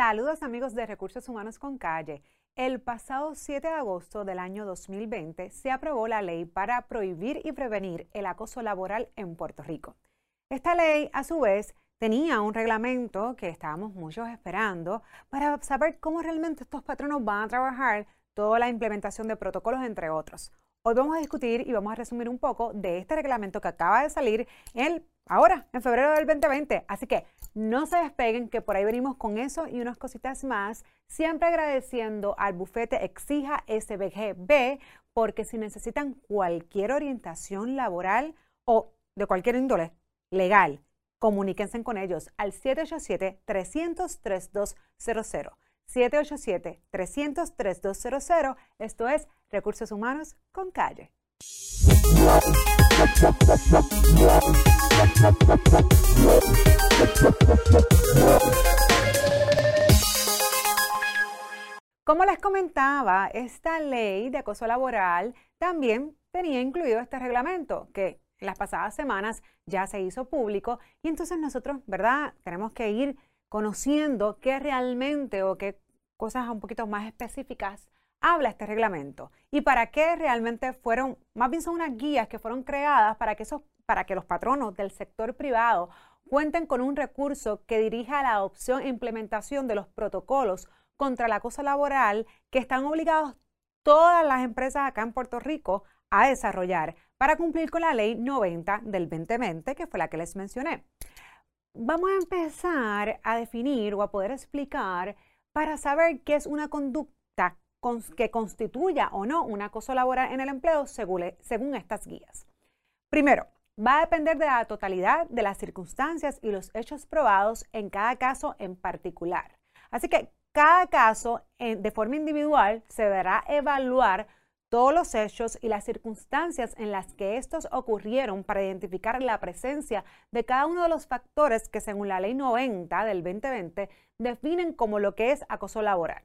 Saludos amigos de Recursos Humanos con Calle. El pasado 7 de agosto del año 2020 se aprobó la ley para prohibir y prevenir el acoso laboral en Puerto Rico. Esta ley, a su vez, tenía un reglamento que estábamos muchos esperando para saber cómo realmente estos patronos van a trabajar toda la implementación de protocolos, entre otros. Hoy vamos a discutir y vamos a resumir un poco de este reglamento que acaba de salir el, ahora, en febrero del 2020. Así que no se despeguen, que por ahí venimos con eso y unas cositas más. Siempre agradeciendo al bufete Exija SBGB, porque si necesitan cualquier orientación laboral o de cualquier índole legal, comuníquense con ellos al 787-300-3200. 787-300-3200. Esto es Recursos Humanos con Calle. Como les comentaba, esta ley de acoso laboral también tenía incluido este reglamento que en las pasadas semanas ya se hizo público y entonces nosotros, ¿verdad? Tenemos que ir conociendo qué realmente o qué cosas un poquito más específicas habla este reglamento y para qué realmente fueron, más bien son unas guías que fueron creadas para que, esos, para que los patronos del sector privado cuenten con un recurso que dirija la adopción e implementación de los protocolos contra el acoso laboral que están obligados todas las empresas acá en Puerto Rico a desarrollar para cumplir con la ley 90 del 2020, que fue la que les mencioné. Vamos a empezar a definir o a poder explicar para saber qué es una conducta que constituya o no un acoso laboral en el empleo según, según estas guías. Primero, va a depender de la totalidad de las circunstancias y los hechos probados en cada caso en particular. Así que cada caso de forma individual se deberá evaluar todos los hechos y las circunstancias en las que estos ocurrieron para identificar la presencia de cada uno de los factores que según la ley 90 del 2020 definen como lo que es acoso laboral.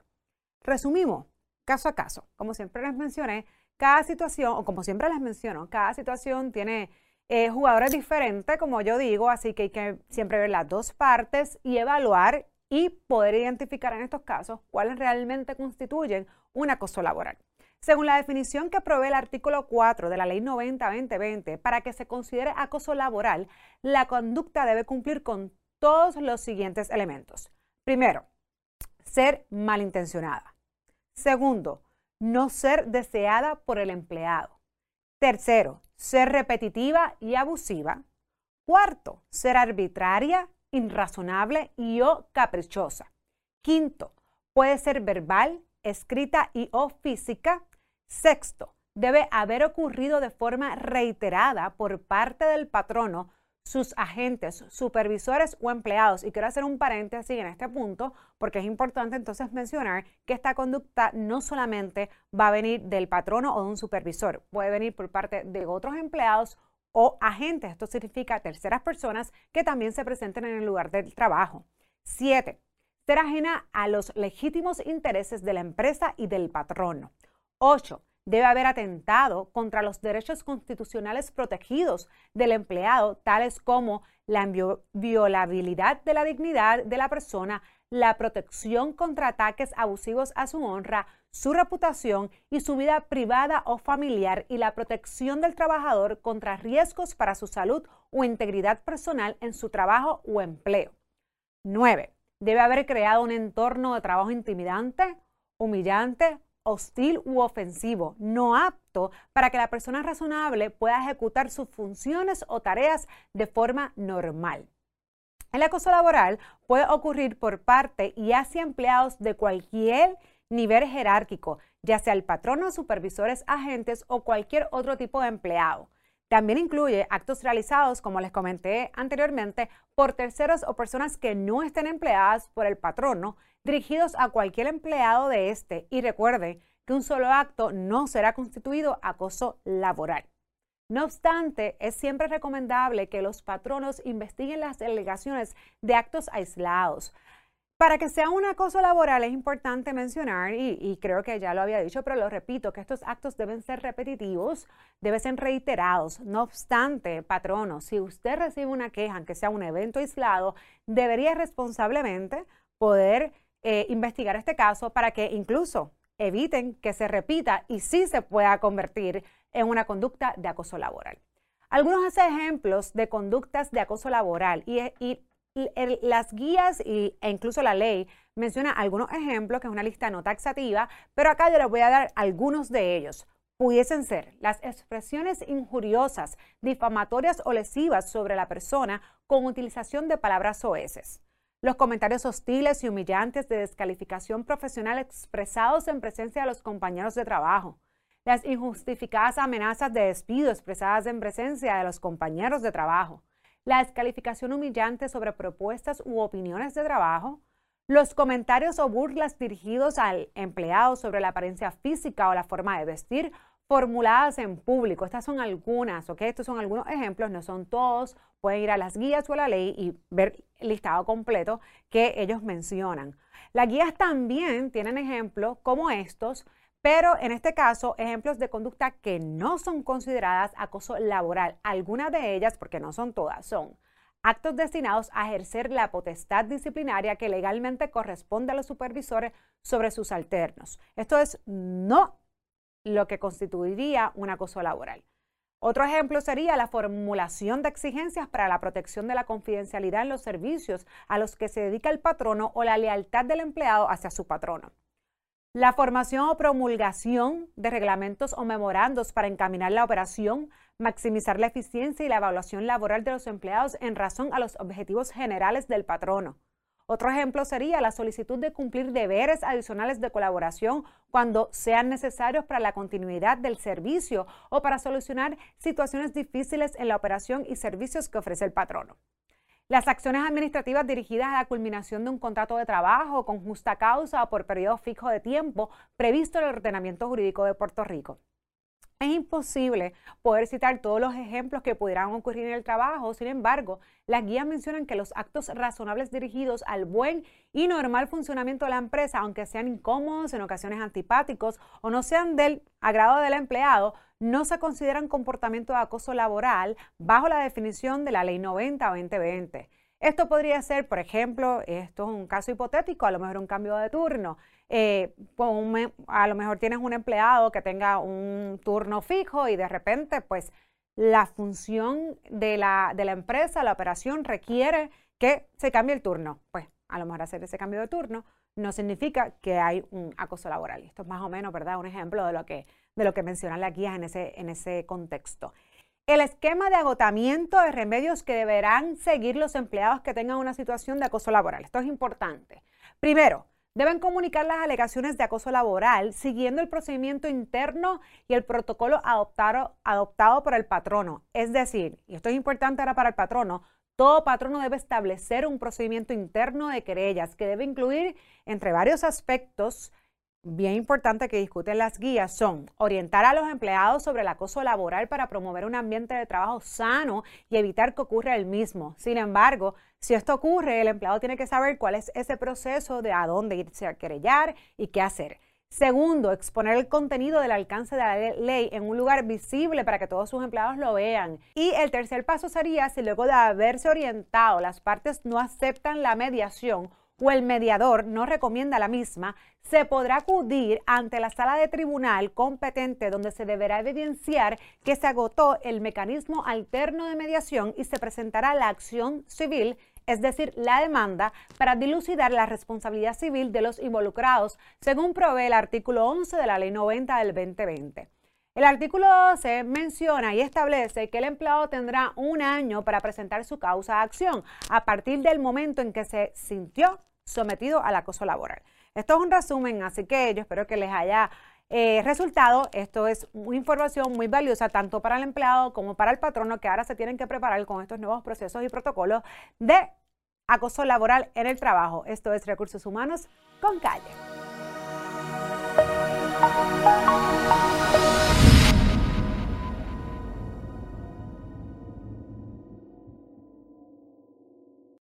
Resumimos, caso a caso. Como siempre les mencioné, cada situación, o como siempre les menciono, cada situación tiene eh, jugadores diferentes, como yo digo, así que hay que siempre ver las dos partes y evaluar y poder identificar en estos casos cuáles realmente constituyen un acoso laboral. Según la definición que provee el artículo 4 de la Ley 90-2020, para que se considere acoso laboral, la conducta debe cumplir con todos los siguientes elementos. Primero, ser malintencionada. Segundo, no ser deseada por el empleado. Tercero, ser repetitiva y abusiva. Cuarto, ser arbitraria, irrazonable y o caprichosa. Quinto, puede ser verbal, escrita y o física. Sexto, debe haber ocurrido de forma reiterada por parte del patrono, sus agentes, supervisores o empleados. Y quiero hacer un paréntesis en este punto porque es importante entonces mencionar que esta conducta no solamente va a venir del patrono o de un supervisor, puede venir por parte de otros empleados o agentes. Esto significa terceras personas que también se presenten en el lugar del trabajo. Siete, ser ajena a los legítimos intereses de la empresa y del patrono. 8. Debe haber atentado contra los derechos constitucionales protegidos del empleado, tales como la violabilidad de la dignidad de la persona, la protección contra ataques abusivos a su honra, su reputación y su vida privada o familiar y la protección del trabajador contra riesgos para su salud o integridad personal en su trabajo o empleo. 9. Debe haber creado un entorno de trabajo intimidante, humillante hostil u ofensivo, no apto para que la persona razonable pueda ejecutar sus funciones o tareas de forma normal. El acoso laboral puede ocurrir por parte y hacia empleados de cualquier nivel jerárquico, ya sea el patrono, supervisores, agentes o cualquier otro tipo de empleado. También incluye actos realizados, como les comenté anteriormente, por terceros o personas que no estén empleadas por el patrono, dirigidos a cualquier empleado de este. Y recuerde que un solo acto no será constituido acoso laboral. No obstante, es siempre recomendable que los patronos investiguen las alegaciones de actos aislados. Para que sea un acoso laboral es importante mencionar, y, creo que ya lo había dicho, pero lo repito, que estos actos deben ser repetitivos, deben ser reiterados. No obstante, patrono, si usted recibe una queja, aunque sea un evento aislado, debería responsablemente poder eh, investigar este caso para que incluso eviten que se repita y sí se pueda convertir en una conducta de acoso laboral. Algunos ejemplos de conductas de acoso laboral y, las guías e incluso la ley menciona algunos ejemplos, que es una lista no taxativa, pero acá yo les voy a dar algunos de ellos. Pudiesen ser las expresiones injuriosas, difamatorias o lesivas sobre la persona con utilización de palabras soeces los comentarios hostiles y humillantes de descalificación profesional expresados en presencia de los compañeros de trabajo, las injustificadas amenazas de despido expresadas en presencia de los compañeros de trabajo, la descalificación humillante sobre propuestas u opiniones de trabajo, los comentarios o burlas dirigidos al empleado sobre la apariencia física o la forma de vestir formuladas en público. Estas son algunas, ¿ok? Estos son algunos ejemplos, no son todos. Pueden ir a las guías o a la ley y ver el listado completo que ellos mencionan. Las guías también tienen ejemplos como estos, pero en este caso, ejemplos de conducta que no son consideradas acoso laboral. Algunas de ellas, porque no son todas, son actos destinados a ejercer la potestad disciplinaria que legalmente corresponde a los supervisores sobre sus alternos. Esto es no lo que constituiría un acoso laboral. Otro ejemplo sería la formulación de exigencias para la protección de la confidencialidad en los servicios a los que se dedica el patrono o la lealtad del empleado hacia su patrono. La formación o promulgación de reglamentos o memorandos para encaminar la operación, maximizar la eficiencia y la evaluación laboral de los empleados en razón a los objetivos generales del patrono. Otro ejemplo sería la solicitud de cumplir deberes adicionales de colaboración cuando sean necesarios para la continuidad del servicio o para solucionar situaciones difíciles en la operación y servicios que ofrece el patrono. Las acciones administrativas dirigidas a la culminación de un contrato de trabajo con justa causa o por periodo fijo de tiempo previsto en el ordenamiento jurídico de Puerto Rico. Es imposible poder citar todos los ejemplos que pudieran ocurrir en el trabajo, sin embargo, las guías mencionan que los actos razonables dirigidos al buen y normal funcionamiento de la empresa, aunque sean incómodos, en ocasiones antipáticos o no sean del agrado del empleado, no se consideran comportamiento de acoso laboral bajo la definición de la Ley 90-2020. Esto podría ser, por ejemplo, esto es un caso hipotético, a lo mejor un cambio de turno. Eh, a lo mejor tienes un empleado que tenga un turno fijo y de repente, pues la función de la, de la empresa, la operación requiere que se cambie el turno. Pues a lo mejor hacer ese cambio de turno no significa que hay un acoso laboral. Esto es más o menos, ¿verdad? Un ejemplo de lo que, de lo que mencionan las guías en ese, en ese contexto. El esquema de agotamiento de remedios que deberán seguir los empleados que tengan una situación de acoso laboral. Esto es importante. Primero, deben comunicar las alegaciones de acoso laboral siguiendo el procedimiento interno y el protocolo adoptado, por el patrono. Es decir, y esto es importante ahora para el patrono, todo patrono debe establecer un procedimiento interno de querellas que debe incluir, entre varios aspectos, bien importante que discuten las guías son orientar a los empleados sobre el acoso laboral para promover un ambiente de trabajo sano y evitar que ocurra el mismo. Sin embargo, si esto ocurre, el empleado tiene que saber cuál es ese proceso de a dónde irse a querellar y qué hacer. Segundo, exponer el contenido del alcance de la ley en un lugar visible para que todos sus empleados lo vean. Y el tercer paso sería si luego de haberse orientado las partes no aceptan la mediación o el mediador no recomienda la misma, se podrá acudir ante la sala de tribunal competente donde se deberá evidenciar que se agotó el mecanismo alterno de mediación y se presentará la acción civil, es decir, la demanda, para dilucidar la responsabilidad civil de los involucrados, según provee el artículo 11 de la Ley 90 del 2020. El artículo 12 menciona y establece que el empleado tendrá un año para presentar su causa de acción a partir del momento en que se sintió sometido al acoso laboral. Esto es un resumen, así que yo espero que les haya eh, resultado. Esto es información muy valiosa tanto para el empleado como para el patrono que ahora se tienen que preparar con estos nuevos procesos y protocolos de acoso laboral en el trabajo. Esto es Recursos Humanos con Calle.